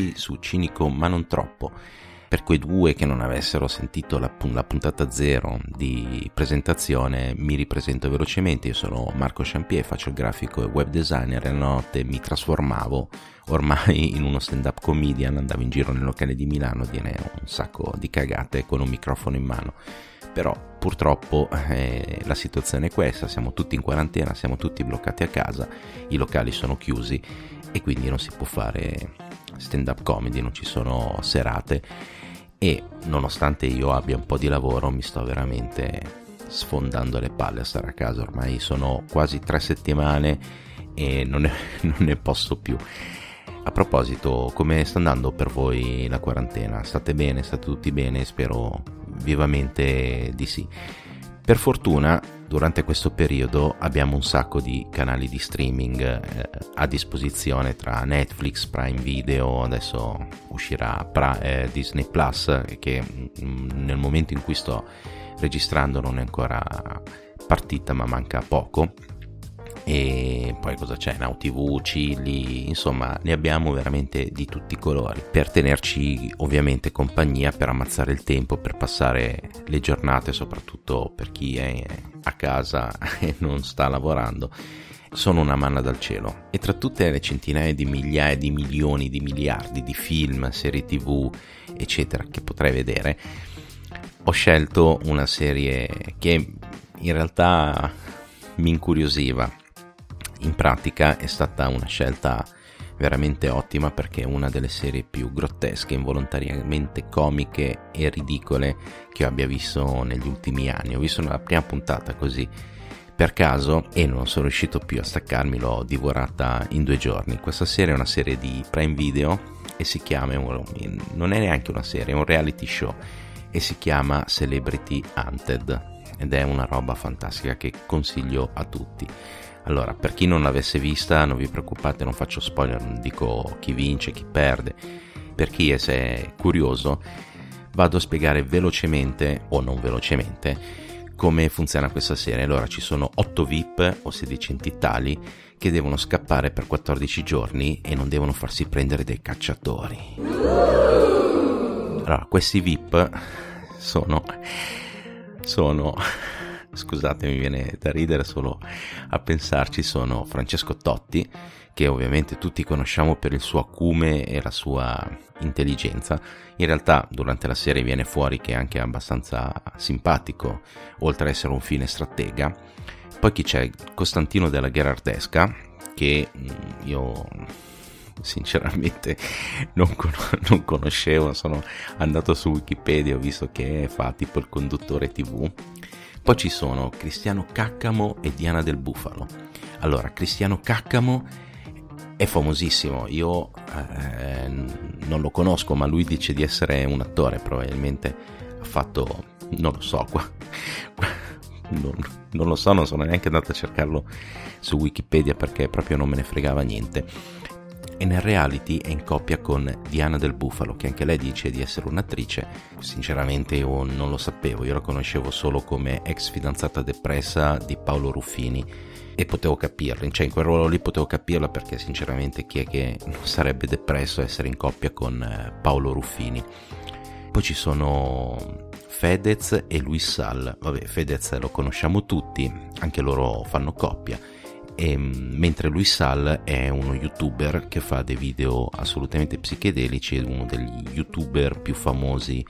sì, su cinico ma non troppo. Per quei due che non avessero sentito la, la, puntata zero di presentazione, mi ripresento velocemente. Io sono Marco Champier, faccio il grafico e web designer e la notte mi trasformavo ormai in uno stand-up comedian, andavo in giro nel locale di Milano a un sacco di cagate con un microfono in mano. Però purtroppo eh, la situazione è questa, siamo tutti in quarantena, siamo tutti bloccati a casa, i locali sono chiusi e quindi non si può fare stand-up comedy, non ci sono serate e nonostante io abbia un po' di lavoro mi sto veramente sfondando le palle a stare a casa, ormai sono quasi tre settimane e non ne, non ne posso più. A proposito, come sta andando per voi la quarantena? State bene? State tutti bene? Spero vivamente di sì. Per fortuna, durante questo periodo abbiamo un sacco di canali di streaming eh, a disposizione tra Netflix, Prime Video, adesso uscirà pra- eh, Disney Plus, che mm, nel momento in cui sto registrando non è ancora partita, ma manca poco e poi cosa c'è? Now TV, insomma ne abbiamo veramente di tutti i colori per tenerci ovviamente compagnia, per ammazzare il tempo, per passare le giornate, soprattutto per chi è a casa e non sta lavorando. Sono una manna dal cielo e tra tutte le centinaia di migliaia di milioni di miliardi di film, serie tv, eccetera, che potrei vedere, ho scelto una serie che in realtà mi incuriosiva in pratica è stata una scelta veramente ottima perché è una delle serie più grottesche, involontariamente comiche e ridicole che abbia visto negli ultimi anni. Ho visto la prima puntata così per caso e non sono riuscito più a staccarmi, l'ho divorata in due giorni. Questa serie è una serie di Prime Video e si chiama, non è neanche una serie, è un reality show e si chiama Celebrity Hunted ed è una roba fantastica che consiglio a tutti. Allora, per chi non l'avesse vista, non vi preoccupate, non faccio spoiler, non dico chi vince, chi perde. Per chi è curioso, vado a spiegare velocemente, o non velocemente, come funziona questa serie. Allora, ci sono 8 VIP o sedicenti tali che devono scappare per 14 giorni e non devono farsi prendere dai cacciatori. Allora, questi VIP sono... sono scusate mi viene da ridere solo a pensarci, sono Francesco Totti, che ovviamente tutti conosciamo per il suo acume e la sua intelligenza. In realtà durante la serie viene fuori che è anche abbastanza simpatico, oltre ad essere un fine stratega. Poi chi c'è? Costantino della Gherardesca, che mm, io sinceramente non, con- non, conoscevo, sono andato su Wikipedia, ho visto che fa tipo il conduttore tv poi ci sono Cristiano Caccamo e Diana del Bufalo. Allora, Cristiano Caccamo è famosissimo, io eh, non lo conosco, ma lui dice di essere un attore, probabilmente ha fatto, non lo so, qua, non, non, lo so, non sono neanche andato a cercarlo su Wikipedia perché proprio non me ne fregava niente e nel reality è in coppia con Diana del Bufalo, che anche lei dice di essere un'attrice. Sinceramente io non lo sapevo, io la conoscevo solo come ex fidanzata depressa di Paolo Ruffini e potevo capirla, cioè in quel ruolo lì potevo capirla perché sinceramente chi è che non sarebbe depresso essere in coppia con eh, Paolo Ruffini. Poi ci sono Fedez e Luis Sal, vabbè Fedez lo conosciamo tutti, anche loro fanno coppia e, ehm, mentre lui Sal è uno youtuber che fa dei video assolutamente psichedelici ed uno degli youtuber più famosi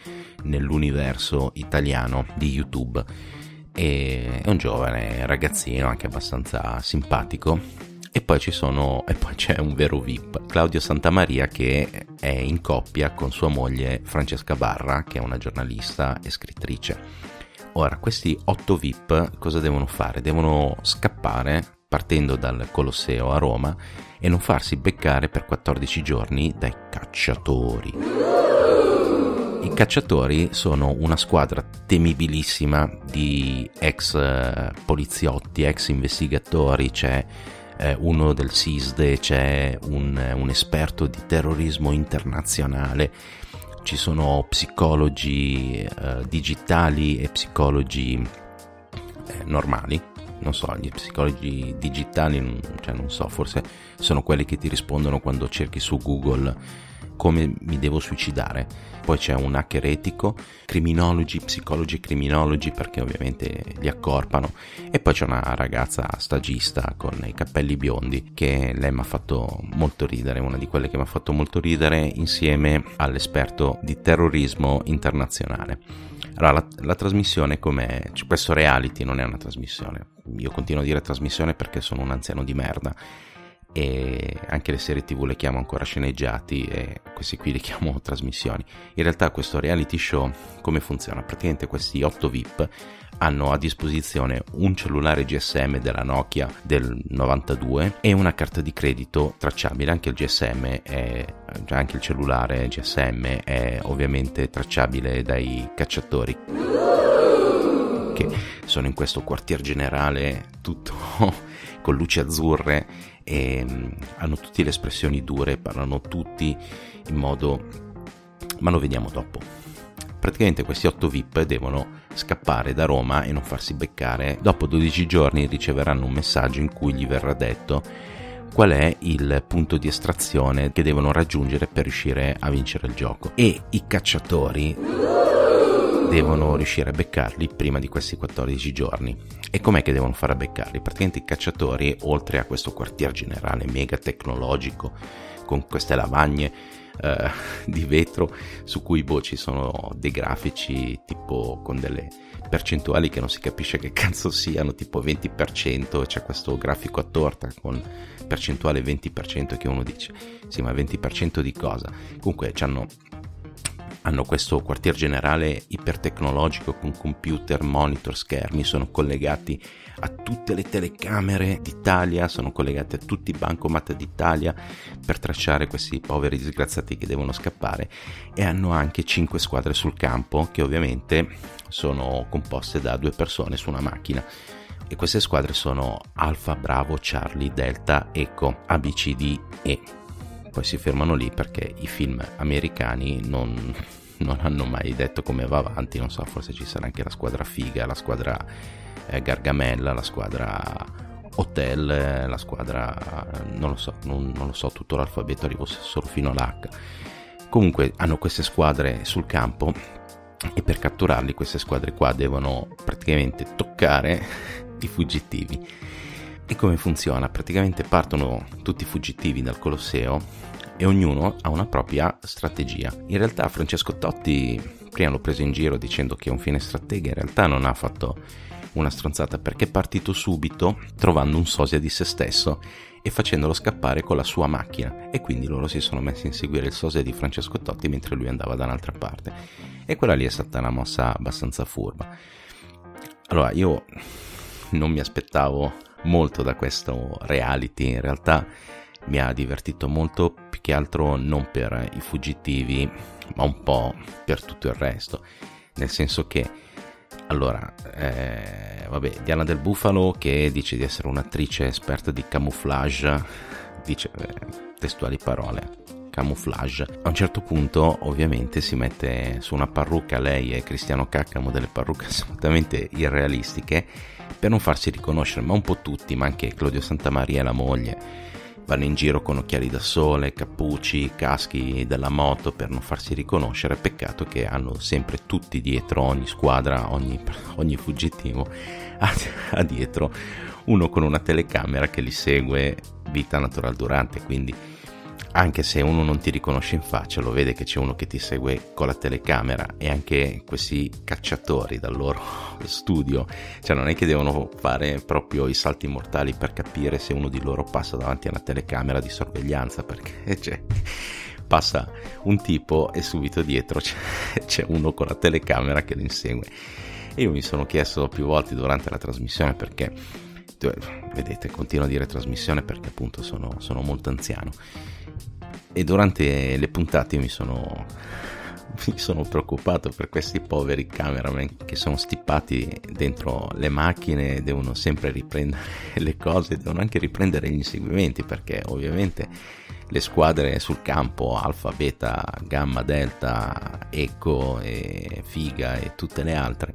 nell'universo italiano di YouTube e è un giovane ragazzino anche abbastanza simpatico e poi, sono, e poi c'è un vero VIP, Claudio Santamaria che è in coppia con sua moglie Francesca Barra che è una giornalista e scrittrice. Ora, questi otto VIP cosa devono fare? Devono scappare partendo dal Colosseo a Roma e non farsi beccare per 14 giorni dai cacciatori. I cacciatori sono una squadra temibilissima di ex eh, poliziotti, ex investigatori, c'è eh, uno del SISDE, c'è un, un esperto di terrorismo internazionale, ci sono psicologi eh, digitali e psicologi eh, normali non so, gli psicologi digitali, cioè non so, forse sono quelli che ti rispondono quando cerchi su Google come mi devo suicidare. Poi c'è un hacker etico, criminologi, psicologi e criminologi perché ovviamente li accorpano e poi c'è una ragazza stagista con i capelli biondi che lei mi ha fatto molto ridere, una di quelle che mi ha fatto molto ridere insieme all'esperto di terrorismo internazionale. Allora, la, la trasmissione come cioè, questo reality non è una trasmissione. Io continuo a dire trasmissione perché sono un anziano di merda e anche le serie tv le chiamo ancora sceneggiati e questi qui li chiamo trasmissioni. In realtà questo reality show come funziona? Praticamente questi 8 VIP hanno a disposizione un cellulare GSM della Nokia del 92 e una carta di credito tracciabile. Anche il GSM è, anche il cellulare GSM è ovviamente tracciabile dai cacciatori che sono in questo quartier generale tutto con luci azzurre e um, hanno tutte le espressioni dure, parlano tutti in modo... ma lo vediamo dopo. Praticamente questi 8 VIP devono scappare da Roma e non farsi beccare. Dopo 12 giorni riceveranno un messaggio in cui gli verrà detto qual è il punto di estrazione che devono raggiungere per riuscire a vincere il gioco. E i cacciatori devono riuscire a beccarli prima di questi 14 giorni. E com'è che devono fare a beccarli? Praticamente i cacciatori, oltre a questo quartier generale mega tecnologico, con queste lavagne eh, di vetro su cui boh, ci sono dei grafici tipo con delle percentuali che non si capisce che cazzo siano, tipo 20%, c'è questo grafico a torta con percentuale 20% che uno dice, sì ma 20% di cosa? Comunque hanno hanno questo quartier generale ipertecnologico con computer, monitor, schermi, sono collegati a tutte le telecamere d'Italia, sono collegati a tutti i bancomat d'Italia per tracciare questi poveri disgraziati che devono scappare e hanno anche 5 squadre sul campo che ovviamente sono composte da due persone su una macchina. E queste squadre sono Alfa, Bravo, Charlie, Delta, Echo, ABCD e poi si fermano lì perché i film americani non, non hanno mai detto come va avanti, non so, forse ci sarà anche la squadra figa, la squadra eh, Gargamella, la squadra Hotel, la squadra, non lo so, non, non lo so, tutto l'alfabeto arrivo solo fino all'H. Comunque hanno queste squadre sul campo e per catturarli queste squadre qua devono praticamente toccare i fuggitivi e come funziona? Praticamente partono tutti i fuggitivi dal Colosseo e ognuno ha una propria strategia. In realtà Francesco Totti prima l'ho preso in giro dicendo che è un fine stratega, in realtà non ha fatto una stronzata perché è partito subito trovando un sosia di se stesso e facendolo scappare con la sua macchina e quindi loro si sono messi a inseguire il sosia di Francesco Totti mentre lui andava da un'altra parte e quella lì è stata una mossa abbastanza furba. Allora io non mi aspettavo molto da questo reality, in realtà mi ha divertito molto più che altro non per i fuggitivi, ma un po' per tutto il resto, nel senso che allora, eh, vabbè, Diana del Bufalo che dice di essere un'attrice esperta di camouflage, dice eh, testuali parole, camouflage. A un certo punto ovviamente si mette su una parrucca lei e Cristiano Caccamo delle parrucche assolutamente irrealistiche per non farsi riconoscere, ma un po' tutti, ma anche Claudio Santamaria e la moglie vanno in giro con occhiali da sole, cappucci, caschi della moto per non farsi riconoscere. Peccato che hanno sempre tutti dietro, ogni squadra, ogni, ogni fuggitivo ha, dietro uno con una telecamera che li segue vita natural durante, quindi anche se uno non ti riconosce in faccia, lo vede che c'è uno che ti segue con la telecamera e anche questi cacciatori dal loro studio, cioè non è che devono fare proprio i salti mortali per capire se uno di loro passa davanti a una telecamera di sorveglianza, perché cioè, passa un tipo e subito dietro c'è, c'è uno con la telecamera che lo insegue. E io mi sono chiesto più volte durante la trasmissione perché vedete continuo a dire trasmissione perché appunto sono, sono molto anziano e durante le puntate mi sono, mi sono preoccupato per questi poveri cameraman che sono stippati dentro le macchine, devono sempre riprendere le cose, devono anche riprendere gli inseguimenti perché ovviamente le squadre sul campo, alfa, beta, gamma, delta, eco e figa e tutte le altre,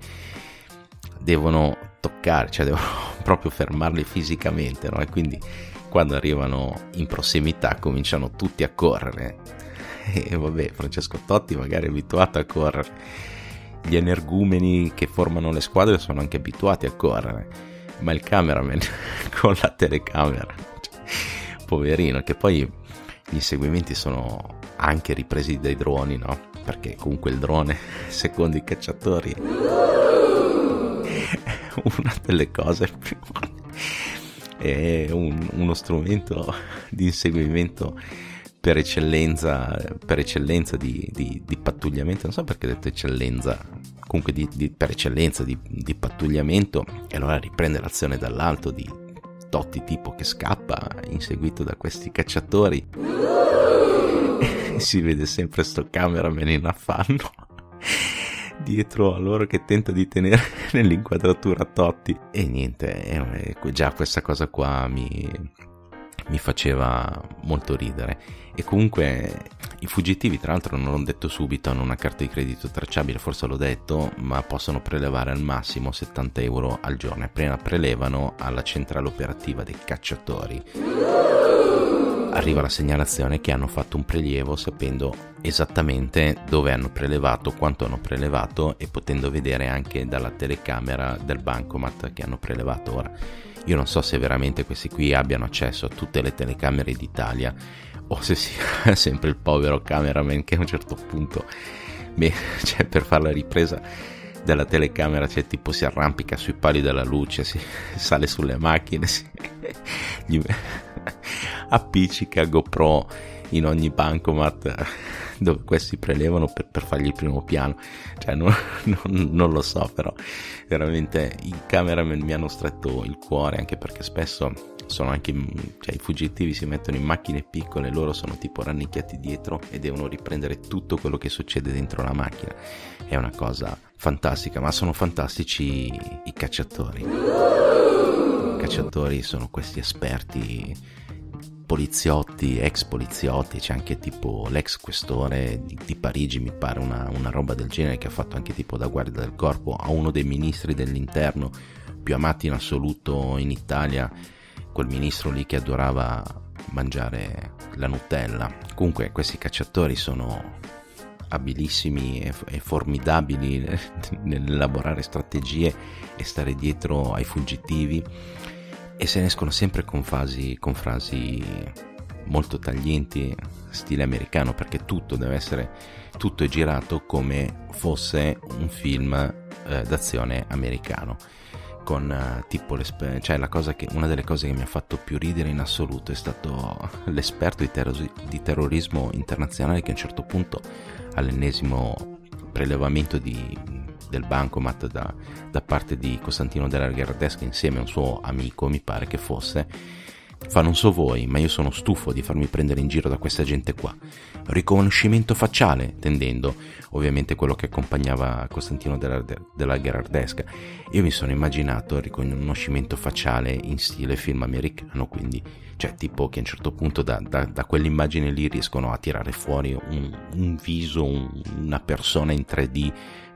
devono toccare, cioè devono proprio fermarli fisicamente, no? E quindi quando arrivano in prossimità cominciano tutti a correre e vabbè, Francesco Totti magari è abituato a correre, gli energumeni che formano le squadre sono anche abituati a correre, ma il cameraman con la telecamera, cioè, poverino, che poi gli inseguimenti sono anche ripresi dai droni, no? Perché comunque il drone, secondo i cacciatori, è una delle cose più è un, uno strumento di inseguimento per eccellenza, per eccellenza di, di, di, pattugliamento, non so perché ho detto eccellenza, comunque di, per eccellenza di, pattugliamento, e allora riprende l'azione dall'alto di Totti tipo che scappa inseguito da questi cacciatori. Si vede sempre sto cameraman in affanno dietro a loro che tenta di tenere nell'inquadratura Totti. E niente, eh, già questa cosa qua mi, mi faceva molto ridere. E comunque i fuggitivi tra l'altro non l'ho detto subito hanno una carta di credito tracciabile forse l'ho detto ma possono prelevare al massimo 70 euro al giorno. Appena prelevano alla centrale operativa dei cacciatori arriva la segnalazione che hanno fatto un prelievo sapendo esattamente dove hanno prelevato, quanto hanno prelevato e potendo vedere anche dalla telecamera del bancomat che hanno prelevato ora. Io non so se veramente questi qui abbiano accesso a tutte le telecamere d'Italia o se sia sempre il povero cameraman che a un certo punto, beh, cioè per fare la ripresa della telecamera, cioè tipo si arrampica sui pali della luce, si sale sulle macchine, si, appiccica GoPro in ogni bancomat dove questi prelevano per, per fargli il primo piano. Cioè, non, non, non, lo so, però veramente i cameraman mi hanno stretto il cuore anche perché spesso sono anche cioè, i fuggitivi si mettono in macchine piccole, loro sono tipo rannicchiati dietro e devono riprendere tutto quello che succede dentro la macchina. È una cosa fantastica, ma sono fantastici i cacciatori. I cacciatori sono questi esperti poliziotti, ex poliziotti, c'è anche tipo l'ex questore di, di Parigi, mi pare una, una, roba del genere, che ha fatto anche tipo da guardia del corpo a uno dei ministri dell'interno più amati in assoluto in Italia, quel ministro lì che adorava mangiare la Nutella. Comunque questi cacciatori sono abilissimi e, e formidabili nell'elaborare strategie e stare dietro ai fuggitivi e se ne escono sempre con, fasi, con frasi molto taglienti, stile americano, perché tutto deve essere, tutto è girato come fosse un film eh, d'azione americano. Con uh, tipo cioè la cosa che, una delle cose che mi ha fatto più ridere in assoluto è stato l'esperto di, terro- di terrorismo internazionale che a un certo punto all'ennesimo prelevamento di del bancomat da, da parte di Costantino della Gardesca insieme a un suo amico, mi pare che fosse, fa non so voi, ma io sono stufo di farmi prendere in giro da questa gente qua. Riconoscimento facciale, tendendo ovviamente quello che accompagnava Costantino della, della Gherardesca. Io mi sono immaginato il riconoscimento facciale in stile film americano, quindi, cioè, tipo che a un certo punto da, da, da quell'immagine lì riescono a tirare fuori un, un viso, un, una persona in 3D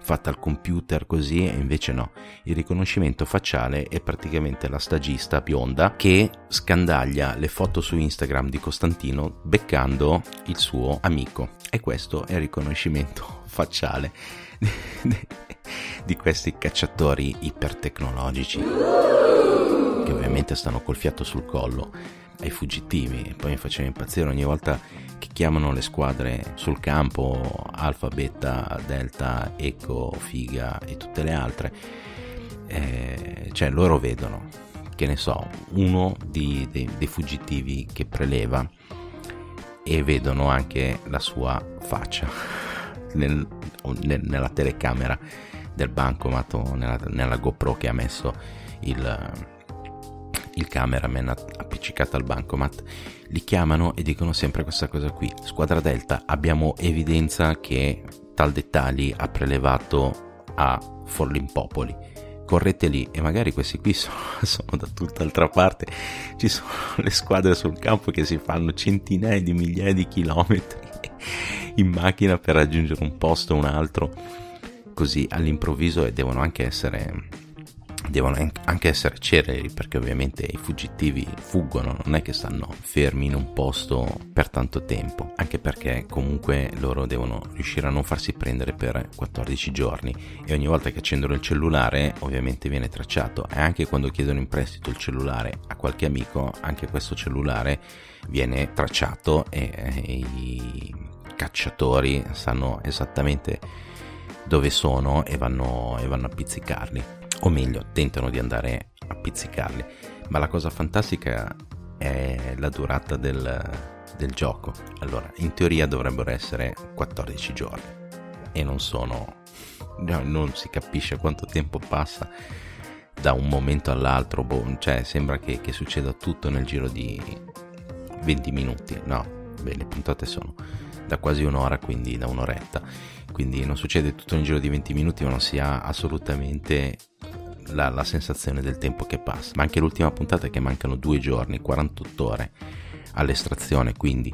fatta al computer così e invece no. Il riconoscimento facciale è praticamente la stagista bionda che scandaglia le foto su Instagram di Costantino beccando il suo amico e questo è il riconoscimento facciale di questi cacciatori ipertecnologici che ovviamente stanno col fiato sul collo ai fuggitivi. E poi mi faceva impazzire ogni volta che chiamano le squadre sul campo Alfa, Beta, Delta, Eco, Figa e tutte le altre. Eh, cioè loro vedono che ne so uno di, dei, dei fuggitivi che preleva e vedono anche la sua faccia nel, nel, nella telecamera del bancomat o nella, nella GoPro che ha messo il il cameraman appiccicato al bancomat, li chiamano e dicono sempre questa cosa qui. Squadra Delta, abbiamo evidenza che tal dettagli ha prelevato a Forlimpopoli. Correte lì e magari questi qui sono, sono da tutt'altra parte. Ci sono le squadre sul campo che si fanno centinaia di migliaia di chilometri in macchina per raggiungere un posto o un altro così all'improvviso e devono anche essere devono anche essere celeri perché ovviamente i fuggitivi fuggono, non è che stanno fermi in un posto per tanto tempo, anche perché comunque loro devono riuscire a non farsi prendere per 14 giorni e ogni volta che accendono il cellulare ovviamente viene tracciato e anche quando chiedono in prestito il cellulare a qualche amico, anche questo cellulare viene tracciato e, e i cacciatori sanno esattamente dove sono e vanno, e vanno a pizzicarli. O meglio tentano di andare a pizzicarli. Ma la cosa fantastica è la durata del, del gioco. Allora in teoria dovrebbero essere 14 giorni. E non sono no, non si capisce quanto tempo passa da un momento all'altro boh, cioè sembra che, che succeda tutto nel giro di 20 minuti. No beh le puntate sono da quasi un'ora quindi da un'oretta quindi non succede tutto in giro di 20 minuti ma non si ha assolutamente la, la, sensazione del tempo che passa. Ma anche l'ultima puntata è che mancano due giorni, 48 ore all'estrazione, quindi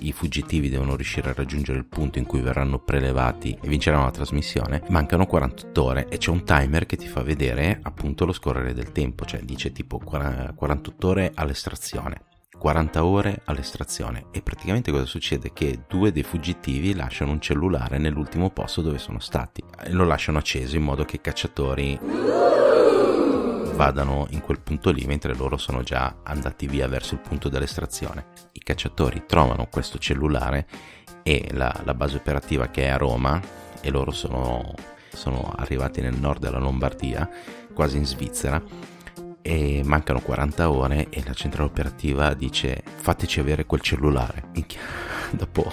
i fuggitivi devono riuscire a raggiungere il punto in cui verranno prelevati e vinceranno la trasmissione. Mancano 48 ore e c'è un timer che ti fa vedere appunto lo scorrere del tempo, cioè dice tipo 48 ore all'estrazione. 40 ore all'estrazione e praticamente cosa succede? Che due dei fuggitivi lasciano un cellulare nell'ultimo posto dove sono stati e lo lasciano acceso in modo che i cacciatori vadano in quel punto lì mentre loro sono già andati via verso il punto dell'estrazione. I cacciatori trovano questo cellulare e la, la base operativa che è a Roma e loro sono, sono arrivati nel nord della Lombardia, quasi in Svizzera e mancano 40 ore e la centrale operativa dice fateci avere quel cellulare. Minchia, dopo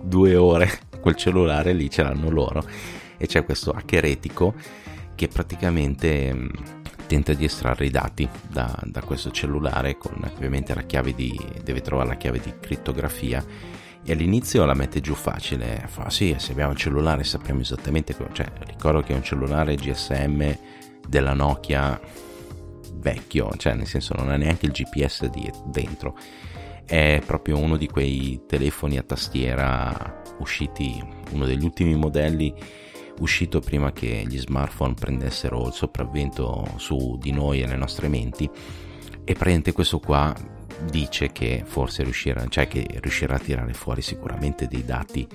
due ore quel cellulare lì ce l'hanno loro e c'è questo hacker etico che praticamente mm, tenta di estrarre i dati da, da, questo cellulare con ovviamente la chiave di deve trovare la chiave di crittografia e all'inizio la mette giù facile fa sì se abbiamo il cellulare sappiamo esattamente come cioè ricordo che è un cellulare GSM della Nokia vecchio, cioè nel senso non ha neanche il GPS di, dentro, è proprio uno di quei telefoni a tastiera usciti, uno degli ultimi modelli uscito prima che gli smartphone prendessero il sopravvento su di noi e le nostre menti. E praticamente questo qua dice che forse riuscirà, cioè che riuscirà a tirare fuori sicuramente dei dati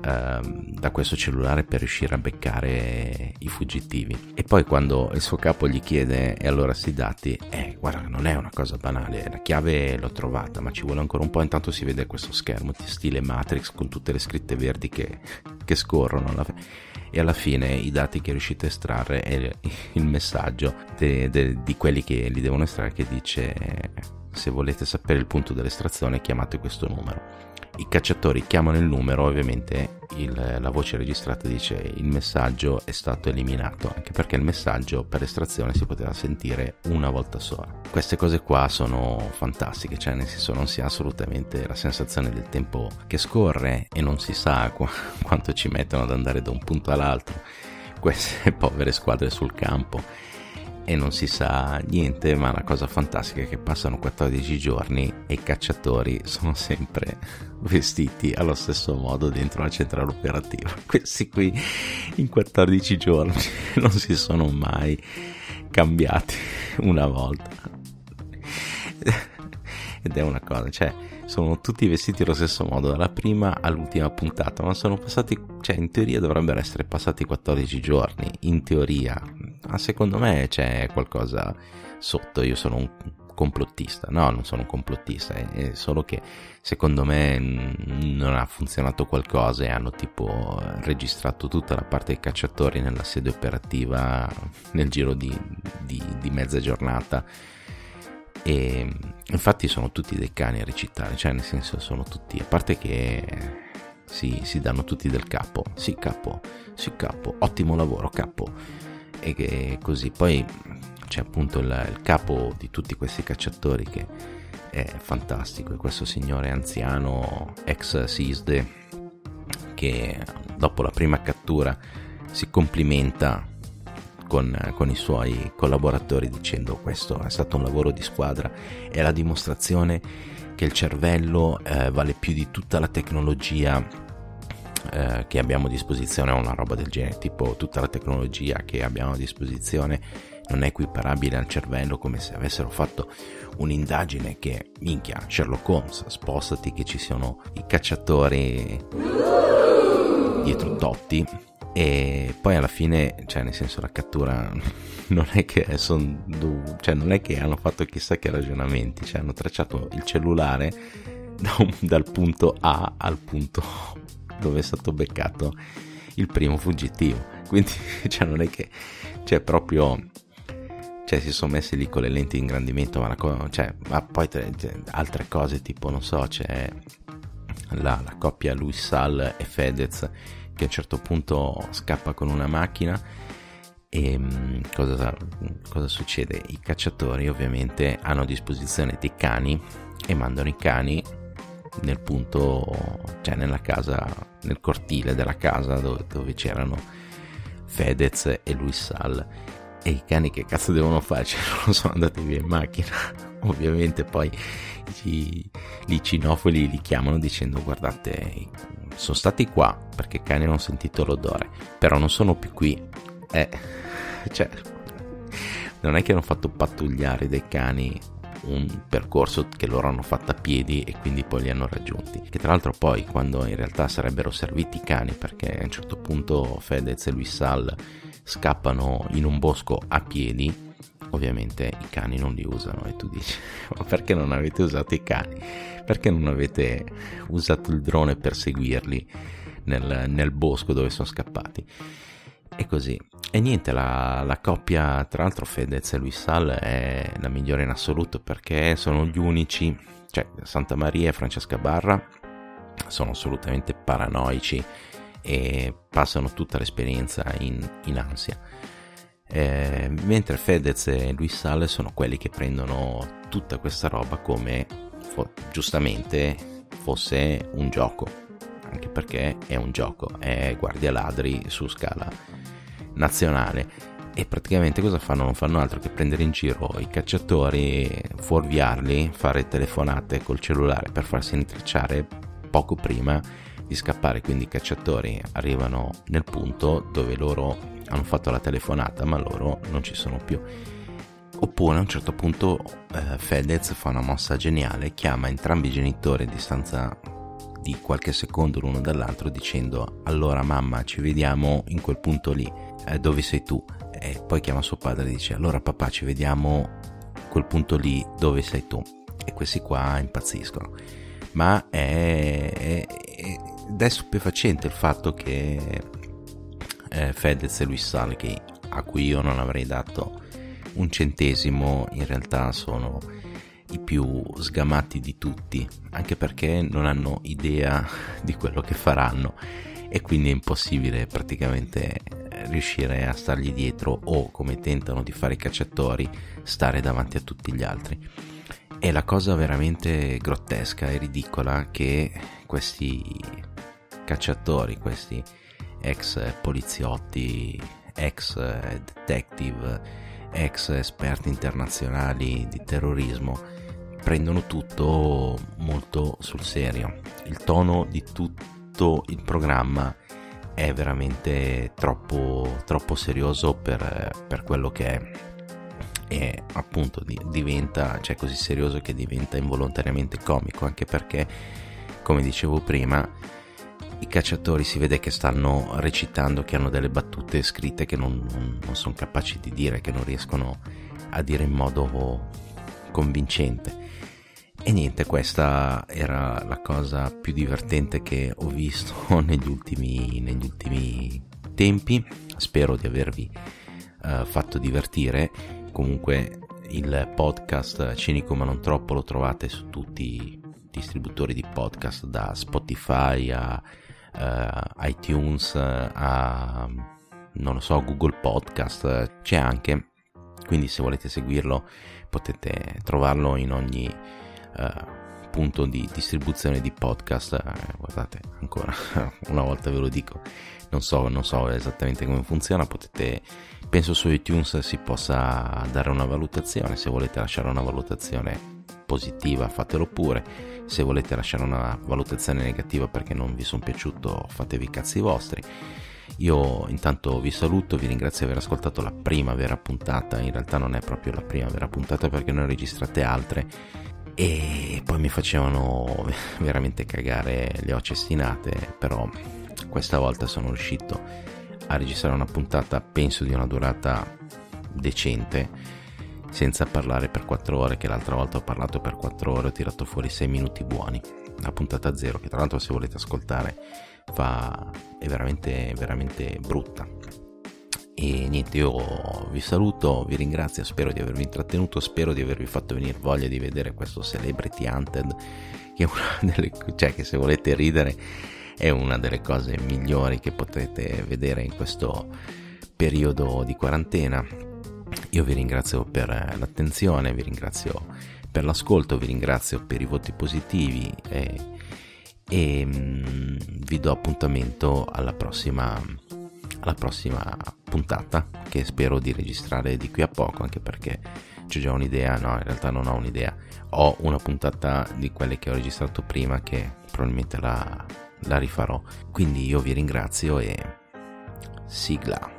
da questo cellulare per riuscire a beccare i fuggitivi. E poi quando il suo capo gli chiede e allora sti dati, eh guarda non è una cosa banale, la chiave l'ho trovata ma ci vuole ancora un po', intanto si vede questo schermo stile Matrix con tutte le scritte verdi che, che scorrono. E alla fine i dati che riuscite a estrarre è il messaggio de, de, di quelli che li devono estrarre che dice se volete sapere il punto dell'estrazione chiamate questo numero i cacciatori chiamano il numero, ovviamente il, la voce registrata dice il messaggio è stato eliminato, anche perché il messaggio per estrazione si poteva sentire una volta sola. Queste cose qua sono fantastiche, cioè nel senso non si ha assolutamente la sensazione del tempo che scorre e non si sa qu- quanto ci mettono ad andare da un punto all'altro queste povere squadre sul campo e non si sa niente, ma la cosa fantastica è che passano 14 giorni e i cacciatori sono sempre vestiti allo stesso modo dentro la centrale operativa. Questi qui in 14 giorni non si sono mai cambiati una volta. Ed è una cosa, cioè sono tutti vestiti allo stesso modo dalla prima all'ultima puntata, ma sono passati, cioè in teoria dovrebbero essere passati 14 giorni, in teoria, ma secondo me c'è qualcosa sotto, io sono un complottista, no, non sono un complottista, è, solo che secondo me non ha funzionato qualcosa e hanno tipo registrato tutta la parte dei cacciatori nella sede operativa nel giro di, di, di mezza giornata e infatti sono tutti dei cani a recitare, cioè nel senso sono tutti, a parte che si, si danno tutti del capo, sì capo, sì capo, ottimo lavoro capo, e che così. Poi c'è appunto il, il capo di tutti questi cacciatori che è fantastico, è questo signore anziano ex SISDE che dopo la prima cattura si complimenta con, con, i suoi collaboratori dicendo questo è stato un lavoro di squadra, è la dimostrazione che il cervello eh, vale più di tutta la tecnologia eh, che abbiamo a disposizione, una roba del genere, tipo tutta la tecnologia che abbiamo a disposizione non è equiparabile al cervello come se avessero fatto un'indagine che, minchia, Sherlock Holmes, spostati che ci sono i cacciatori dietro Totti e poi alla fine, cioè nel senso la cattura non è che sono cioè non è che hanno fatto chissà che ragionamenti, cioè hanno tracciato il cellulare da un, dal punto A al punto dove è stato beccato il primo fuggitivo. Quindi cioè non è che cioè proprio cioè si sono messi lì con le lenti di ingrandimento, ma, co- cioè, ma poi cioè, altre cose tipo, non so, c'è la, la coppia Luis Sal e Fedez che a un certo punto scappa con una macchina e mm, cosa, cosa succede? I cacciatori ovviamente hanno a disposizione dei cani e mandano i cani nel punto, cioè nella casa, nel cortile della casa dove, dove c'erano Fedez e Luis Sal e i cani che cazzo devono fare? Cioè, non sono andati via in macchina. Ovviamente poi gli, gli cinofili li chiamano dicendo guardate, sono stati qua perché i cani hanno sentito l'odore, però non sono più qui. Eh, cioè, non è che hanno fatto pattugliare dei cani un percorso che loro hanno fatto a piedi e quindi poi li hanno raggiunti. Che tra l'altro poi quando in realtà sarebbero serviti i cani perché a un certo punto Fedez e Luis Sal scappano in un bosco a piedi, ovviamente i cani non li usano e tu dici ma perché non avete usato i cani? Perché non avete usato il drone per seguirli nel, nel bosco dove sono scappati? E così. E niente, la, la, coppia, tra l'altro Fedez e Luis Sal è la migliore in assoluto perché sono gli unici, cioè Santa Maria e Francesca Barra sono assolutamente paranoici e passano tutta l'esperienza in, in ansia. Eh, mentre Fedez e Luis Sale sono quelli che prendono tutta questa roba come fo- giustamente fosse un gioco, anche perché è un gioco, è guardia ladri su scala nazionale e praticamente cosa fanno? Non fanno altro che prendere in giro i cacciatori, fuorviarli, fare telefonate col cellulare per farsi intracciare poco prima di scappare, quindi i cacciatori arrivano nel punto dove loro hanno fatto la telefonata, ma loro non ci sono più. Oppure a un certo punto eh, Fedez fa una mossa geniale, chiama entrambi i genitori a distanza di qualche secondo l'uno dall'altro dicendo allora mamma ci vediamo in quel punto lì, eh, dove sei tu? E poi chiama suo padre e dice allora papà ci vediamo quel punto lì dove sei tu? E questi qua impazziscono. Ma è, è, è ed è stupefacente il fatto che eh, Fedez e Luis Sale, che, a cui io non avrei dato un centesimo, in realtà sono i più sgamati di tutti, anche perché non hanno idea di quello che faranno e quindi è impossibile praticamente riuscire a stargli dietro o come tentano di fare i cacciatori stare davanti a tutti gli altri. È la cosa veramente grottesca e ridicola che questi cacciatori, questi ex poliziotti, ex detective, ex esperti internazionali di terrorismo, prendono tutto molto sul serio. Il tono di tutto il programma è veramente troppo, troppo serioso per, per quello che è e appunto diventa cioè così serioso che diventa involontariamente comico anche perché come dicevo prima i cacciatori si vede che stanno recitando, che hanno delle battute scritte che non, non, non sono capaci di dire, che non riescono a dire in modo convincente. E niente, questa era la cosa più divertente che ho visto negli ultimi, negli ultimi tempi. Spero di avervi uh, fatto divertire. Comunque il podcast Cinico ma non troppo lo trovate su tutti i distributori di podcast, da Spotify a uh, iTunes, a non lo so, Google Podcast, c'è anche. Quindi se volete seguirlo potete trovarlo in ogni uh, punto di distribuzione di podcast. Uh, guardate, ancora una volta ve lo dico, non so, non so esattamente come funziona, potete penso su iTunes si possa dare una valutazione, se volete lasciare una valutazione positiva fatelo pure. Se volete lasciare una valutazione negativa perché non vi sono piaciuto fatevi i cazzi vostri. Io intanto vi saluto, vi ringrazio di aver ascoltato la prima vera puntata, in realtà non è proprio la prima vera puntata perché ne ho registrate altre. E poi mi facevano veramente cagare le ho cestinate, però questa volta sono riuscito a registrare una puntata penso di una durata decente senza parlare per 4 ore che l'altra volta ho parlato per 4 ore ho tirato fuori 6 minuti buoni. La puntata zero che tra l'altro se volete ascoltare fa, è veramente veramente brutta. E niente io vi saluto vi ringrazio spero di avervi intrattenuto spero di avervi fatto venire voglia di vedere questo Celebrity Hunted che è una delle cioè che se volete ridere è una delle cose migliori che potete vedere in questo periodo di quarantena io vi ringrazio per l'attenzione, vi ringrazio per l'ascolto, vi ringrazio per i voti positivi e, e mm, vi do appuntamento alla prossima, alla prossima puntata che spero di registrare di qui a poco anche perché c'è già un'idea, no in realtà non ho un'idea, ho una puntata di quelle che ho registrato prima che probabilmente la, la rifarò. Quindi io vi ringrazio e sigla.